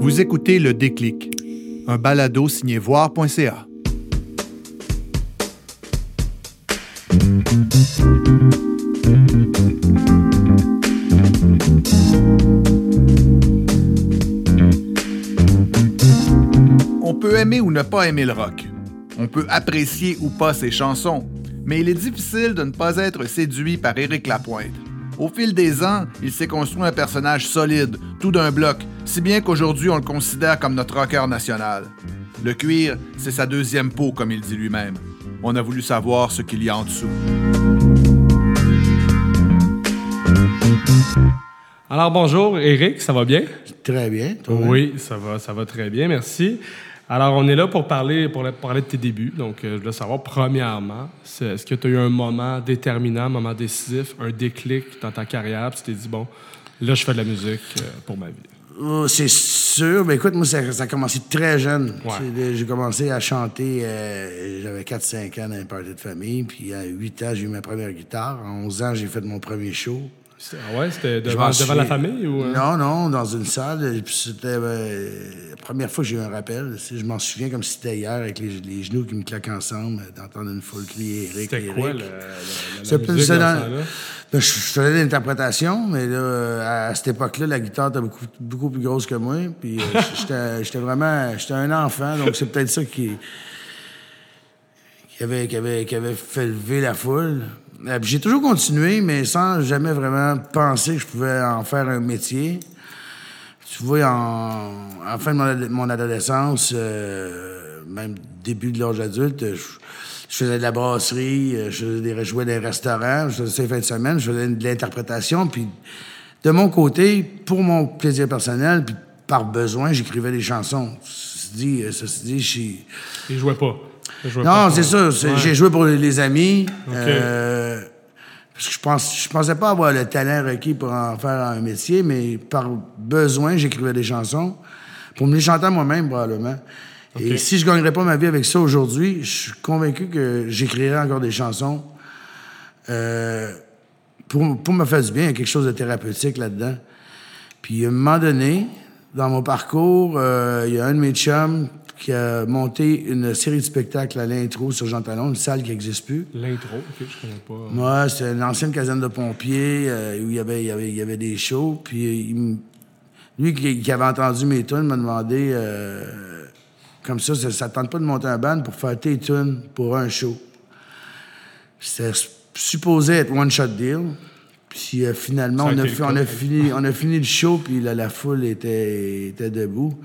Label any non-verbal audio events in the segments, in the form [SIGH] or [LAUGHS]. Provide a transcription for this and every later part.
Vous écoutez Le Déclic, un balado signé voir.ca. On peut aimer ou ne pas aimer le rock. On peut apprécier ou pas ses chansons, mais il est difficile de ne pas être séduit par Éric Lapointe. Au fil des ans, il s'est construit un personnage solide, tout d'un bloc, si bien qu'aujourd'hui on le considère comme notre rocker national. Le cuir, c'est sa deuxième peau, comme il dit lui-même. On a voulu savoir ce qu'il y a en dessous. Alors bonjour Eric, ça va bien? Très bien. Oui, ça va, ça va très bien, merci. Alors on est là pour parler, pour parler de tes débuts. Donc euh, je voulais savoir premièrement, est-ce que tu as eu un moment déterminant, un moment décisif, un déclic dans ta carrière, puis tu t'es dit bon, là je fais de la musique euh, pour ma vie? Oh, c'est sûr. Mais écoute, moi, ça, a commencé très jeune. J'ai commencé à chanter, euh, j'avais 4-5 ans dans un party de famille. Puis à 8 ans, j'ai eu ma première guitare. À 11 ans, j'ai fait mon premier show. Ah ouais, c'était devant, la famille ou... Euh? Non, non, dans une salle. C'était euh, la première fois que j'ai eu un rappel. Je m'en souviens comme si c'était hier, avec les, genoux qui me claquent ensemble, d'entendre une foule crier Eric. C'était quoi la, ben, je, faisais de l'interprétation, mais là, à cette époque-là, la guitare était beaucoup, beaucoup plus grosse que moi. Puis euh, [LAUGHS] j'étais vraiment... J'étais un enfant, donc c'est peut-être ça qui... Qui avait, qui, avait, qui avait fait lever la foule. Euh, j'ai toujours continué, mais sans jamais vraiment penser que je pouvais en faire un métier. Tu vois, en, fin de mon, adolescence, euh, même début de l'âge adulte, je, faisais de la brasserie, euh, je faisais des, jouais des restaurants, je faisais les fins de semaine, je faisais de l'interprétation. Puis de mon côté, pour mon plaisir personnel, puis par besoin, j'écrivais des chansons. Se dit, ça se dit, je... Et jouais pas? Non, c'est ça. J'ai joué pour les amis. Euh, parce que je, pense, je pensais pas avoir le talent requis pour en faire un métier, mais par besoin, j'écrivais des chansons. Pour me les chanter moi-même, probablement. Et si je gagnerais pas ma vie avec ça aujourd'hui, je suis convaincu que j'écrirais encore des chansons. Euh, pour, pour me faire du bien, il y a quelque chose de thérapeutique là-dedans. Puis à un moment donné, dans mon parcours, euh, il y a un de mes chums qui a monté une série de spectacles à l'intro sur Jean Talon, une salle qui n'existe plus. L'intro, ok, je connais pas. Moi, c'était une ancienne caserne de pompiers euh, où il y, avait, il, y avait, il y avait des shows. Puis lui qui, avait entendu mes tunes m'a demandé, euh, comme ça, ça ne tente pas de monter un band pour faire tes tunes pour un show. C'était supposé être one-shot deal. Puis euh, finalement, on a, on, a fini, on a fini le show, puis la foule était, était debout.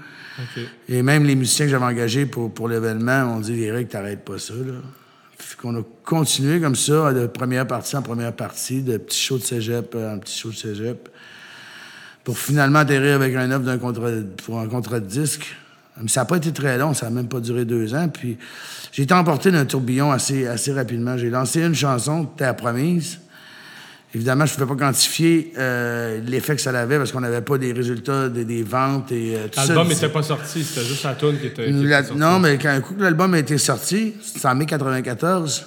Et même les musiciens que j'avais engagés pour, pour l'événement ont dit Eric, t'arrêtes pas ça. Là. qu'on a continué comme ça, de première partie en première partie, de petits shows de cégep en petit show de cégep, pour finalement atterrir avec un offre d'un contrat, pour un contrat de disque. Mais ça n'a pas été très long, ça n'a même pas duré deux ans. Puis j'ai été emporté d'un tourbillon assez, assez rapidement. J'ai lancé une chanson, Terre promise. Évidemment, je ne pouvais pas quantifier euh, l'effet que ça avait parce qu'on n'avait pas des résultats des, ventes et euh, tout ça. L'album n'était pas sorti, c'était juste la tune qui était, Non, mais quand un coup que l'album a été sorti, c'était en mai 94,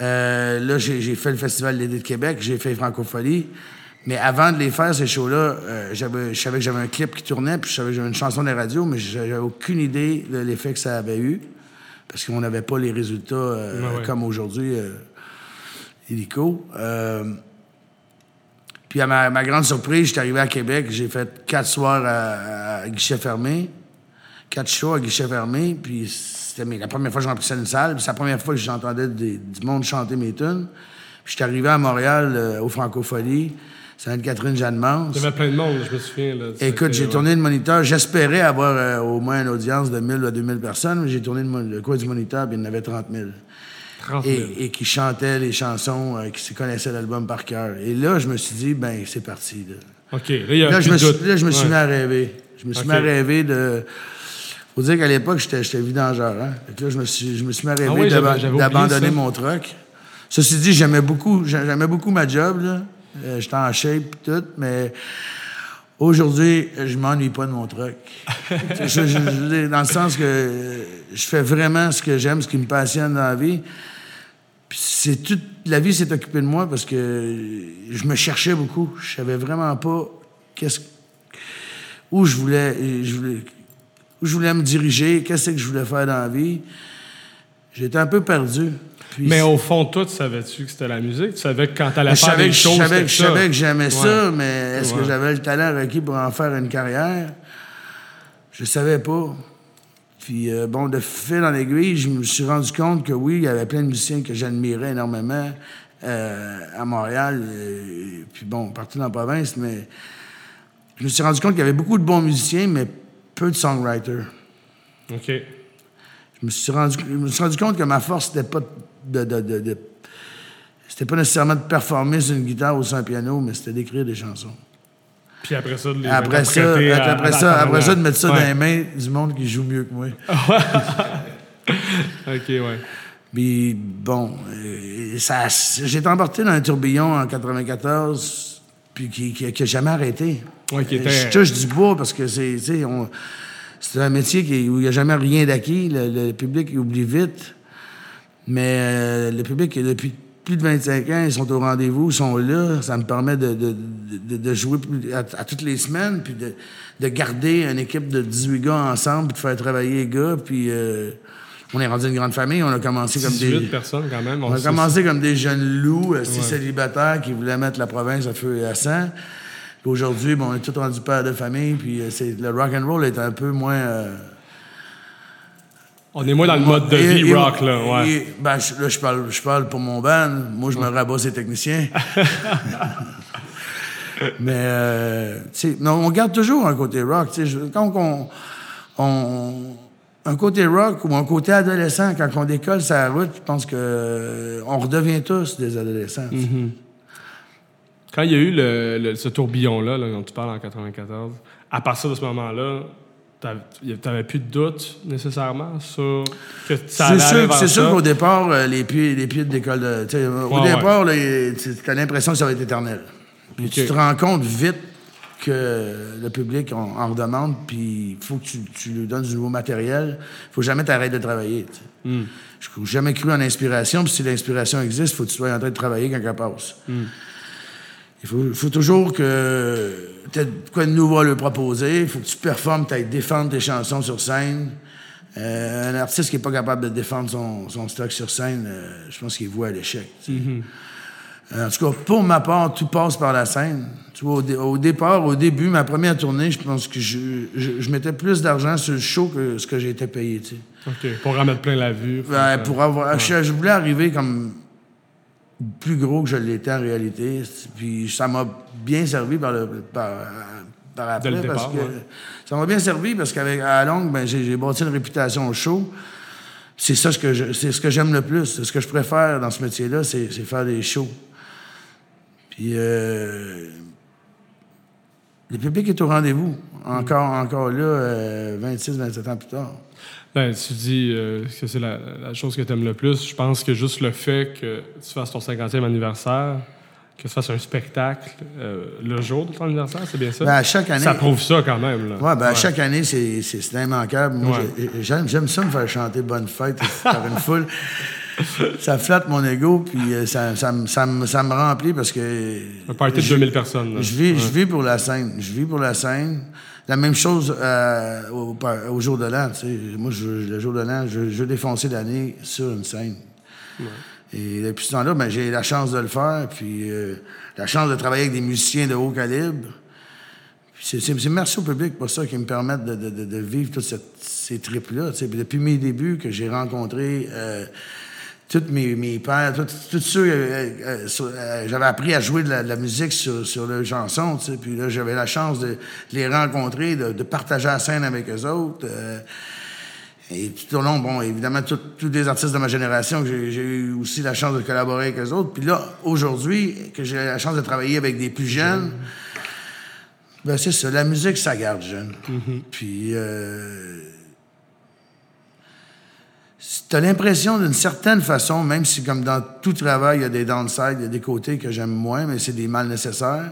euh, là, j'ai fait le Festival de de Québec, j'ai fait Francophonie. Mais avant de les faire, ces shows-là, je savais que j'avais un clip qui tournait, puis je savais que j'avais une chanson de la radio, mais j'avais aucune idée de l'effet que ça avait eu parce qu'on n'avait pas les résultats comme aujourd'hui, illico. Puis à ma, grande surprise, j'étais arrivé à Québec, j'ai fait quatre soirs à, guichet fermé, quatre shows à guichet fermé, puis c'était la première fois que j'emplissais une salle, puis c'est la première fois que j'entendais du monde chanter mes tunes. Puis j'étais arrivé à Montréal, euh, au Francophonie, Sainte-Catherine Jeanne-Mance. Il y avait plein de monde, je me souviens. Écoute, j'ai tourné le moniteur. J'espérais avoir euh, au moins une audience de 1000 à 2000 personnes, mais j'ai tourné le, le du moniteur, puis il y en avait 30 000 et, qui chantait les chansons, euh, qui connaissaient l'album par cœur. Et là, je me suis dit, ben c'est parti. OK. Là, y a là, je me, suis, là je me suis mis à rêver. Je me suis mis à rêver de... Faut dire qu'à l'époque, j'étais vidangeur. Hein? là, je me suis, je me suis mis à ah rêver d'abandonner mon truck. Ceci dit, j'aimais beaucoup, j'aimais beaucoup ma job. Là. Euh, j'étais en shape et tout, mais aujourd'hui, je m'ennuie pas de mon truck. [LAUGHS] dans le sens que je fais vraiment ce que j'aime, ce qui me passionne dans la vie c'est toute la vie s'est occupée de moi parce que je me cherchais beaucoup. Je savais vraiment pas qu'est-ce où je voulais, je voulais, où je voulais me diriger, qu'est-ce que je voulais faire dans la vie. J'étais un peu perdu. Puis Mais au fond, toi, tu savais-tu que c'était la musique? Tu savais que quand t'allais faire des que- je choses, savais, que- je savais que j'aimais ça, mais est-ce Ouais. que j'avais le talent requis pour en faire une carrière? Je savais pas. Puis, euh, bon, de fil en aiguille, je me suis rendu compte que oui, il y avait plein de musiciens que j'admirais énormément euh, à Montréal, euh, puis bon, partout dans la province, mais je me suis rendu compte qu'il y avait beaucoup de bons musiciens, mais peu de songwriters. OK. Je me suis rendu, je me suis rendu compte que ma force, c'était pas de. de- de- de- c'était pas nécessairement de performer sur une guitare ou sur un piano, mais c'était d'écrire des chansons. Puis après ça, de les Après ça, à- après, à- ça, à- après ça, de mettre ça Ouais. dans les mains du monde qui joue mieux que moi. [LAUGHS] OK, ouais. Puis bon, euh, ça, j'ai été emporté dans un tourbillon en 94, puis qui, qui, qui a jamais arrêté. Ouais, qui Euh, était- Je touche du bois parce que c'est, on- c'est un métier qui, où il n'y a jamais rien d'acquis. Le, le public il oublie vite. Mais euh, le public, depuis plus de 25 ans, ils sont au rendez-vous, ils sont là. Ça me permet de, de, de- de jouer à, à toutes les semaines, puis de, de garder une équipe de 18 gars ensemble, puis de faire travailler les gars. Puis euh, on est rendu une grande famille. On a commencé comme 18 des... personnes, quand même. On a commencé comme des jeunes loups, euh, six Ouais. célibataires qui voulaient mettre la province à feu et à sang. Puis aujourd'hui, bon, on est tous rendus pères de famille, puis euh, c'est, le rock and roll est un peu moins... On est moins dans le mode de et- vie et- rock, là. Ouais. et- ben, je- là, je parle, je parle pour mon band. Moi, je me rabats ces techniciens. [LAUGHS] Mais, euh, tu sais, on garde toujours un côté rock. tu sais, je- Quand on, on- Un côté rock ou un côté adolescent, quand on décolle sa route, je pense que euh, on redevient tous des adolescents. Mm-hmm. Quand il y a eu le, le- ce tourbillon-là, là, dont tu parles en 94, à partir de ce moment-là, t'avais plus de doute nécessairement sur que ça allait sûr, c'est sûr qu'au départ, euh, les pieds, les pieds de l'école de. Au Ouais, départ, là, tu as l'impression que ça va être éternel. Puis tu te rends compte vite que le public en, en redemande, puis il faut que tu, tu lui donnes du nouveau matériel. Il faut jamais t'arrêter de travailler. Hmm. Je n'ai jamais cru en l'inspiration, puis si l'inspiration existe, il faut que tu sois en train de travailler quand elle passe. Hmm. Il faut, faut toujours que tu quoi de nouveau à leur proposer. Il faut que tu performes, tu ailles défendre tes chansons sur scène. Euh, un artiste qui n'est pas capable de défendre son, son stock sur scène, euh, je pense qu'il voit à l'échec. tu sais. Euh, En tout cas, pour ma part, tout passe par la scène. Tu vois, au, dé- au départ, au début, ma première tournée, je pense que je, je- je mettais plus d'argent sur le show que ce que j'ai été payé. tu sais. OK, pour remettre plein la vue. que- pour avoir, je, je voulais arriver comme plus gros que je l'étais en réalité. Puis ça m'a bien servi par, le, par, par après. Le parce départ, que ouais. Ça m'a bien servi parce qu'à la longue, ben, j'ai bâti une réputation au show. C'est ça ce que je- c'est ce que j'aime le plus. C'est ce que je préfère dans ce métier-là, c'est c'est faire des shows. Puis euh, le public est au rendez-vous. Encore, encore là, euh, 26, 27 ans plus tard. Ben, tu dis euh, que c'est la, la chose que tu aimes le plus. Je pense que juste le fait que tu fasses ton 50e anniversaire, que tu fasses un spectacle euh, le jour de ton anniversaire, c'est bien ça? Ben, à chaque année- Ça prouve ça quand même. Là. Ouais, ben, à chaque année, c'est, c'est, c'est immanquable. Moi, Ouais. j'ai- j'aime, j'aime ça me faire chanter Bonne fête par une foule. Ça flatte mon ego, puis euh, ça, ça, me- ça, me- ça me remplit parce que. Un party de je- 2000 personnes. Je vis, Ouais. je vis pour la scène. Je vis pour la scène. La même chose euh, au, jour de l'an. tu sais. Moi, je, le jour de l'an, je, je veux défoncer l'année sur une scène. Et depuis ce temps-là, ben, j'ai la chance de le faire, puis euh, la chance de travailler avec des musiciens de haut calibre. C'est, merci au public pour ça qui me permettent de, de- de- vivre toutes ces tripes-là. depuis mes débuts que j'ai rencontré euh, tous mes, mes pères, tous ceux... euh, euh, euh, j'avais appris à jouer de la, de la musique sur, sur leurs chansons, tu sais. Puis là, j'avais la chance de, de les rencontrer, de, de partager la scène avec eux autres. euh, et tout au long, bon, évidemment, tous tous les artistes de ma génération, que j'ai j'ai eu aussi la chance de collaborer avec eux autres. Puis là, aujourd'hui, que j'ai la chance de travailler avec des plus jeunes, ben c'est ça, la musique, ça garde jeune. Puis, euh, t'as l'impression d'une certaine façon, même si comme dans tout travail, il y a des downsides, il y a des côtés que j'aime moins, mais c'est des mal nécessaires,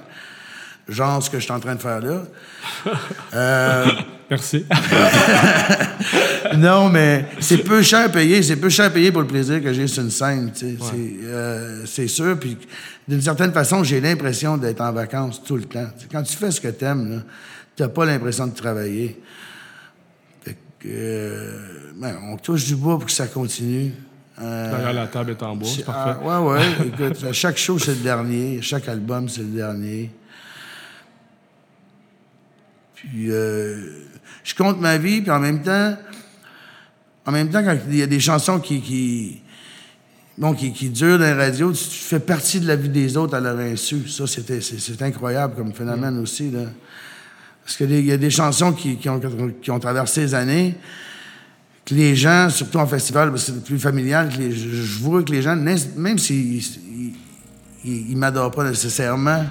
genre ce que je suis en train de faire là. [LAUGHS] Euh, Merci. [LAUGHS] non, mais c'est peu cher payé. C'est peu cher payé pour le plaisir que j'ai sur une scène. tu sais. C'est, euh, C'est sûr. Puis d'une certaine façon, j'ai l'impression d'être en vacances tout le temps. Tu quand tu fais ce que t'aimes, là, t'as pas l'impression de travailler. Que, ben, on touche du bois pour que ça continue. Euh, Derrière la table est en bois, c'est ah, parfait. ouais, ouais. [LAUGHS] Écoute, à chaque show, c'est le dernier. Chaque album, c'est le dernier. Puis, euh, je compte ma vie, puis en même temps, en même temps, quand il y a des chansons qui, qui, bon, qui, qui durent dans la radio, tu, tu fais partie de la vie des autres à leur insu. Ça, c'était, c'est, incroyable comme phénomène aussi, là. Parce qu'il y a des chansons qui, qui, ont, qui ont traversé les années, que les gens, surtout en festival, parce que c'est plus familial, que les- je, vois que les gens, même s'ils ils, ils, ils m'adorent pas nécessairement,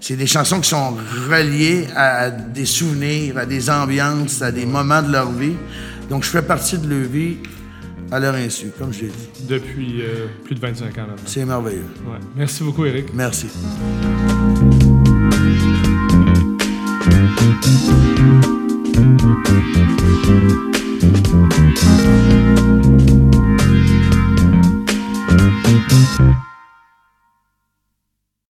c'est des chansons qui sont reliées à des souvenirs, à des ambiances, à des moments de leur vie. Donc, je fais partie de leur vie à leur insu, comme je l'ai dit. Depuis euh, plus de 25 ans maintenant. C'est merveilleux. Ouais. Merci beaucoup, Eric. Merci. Thank you.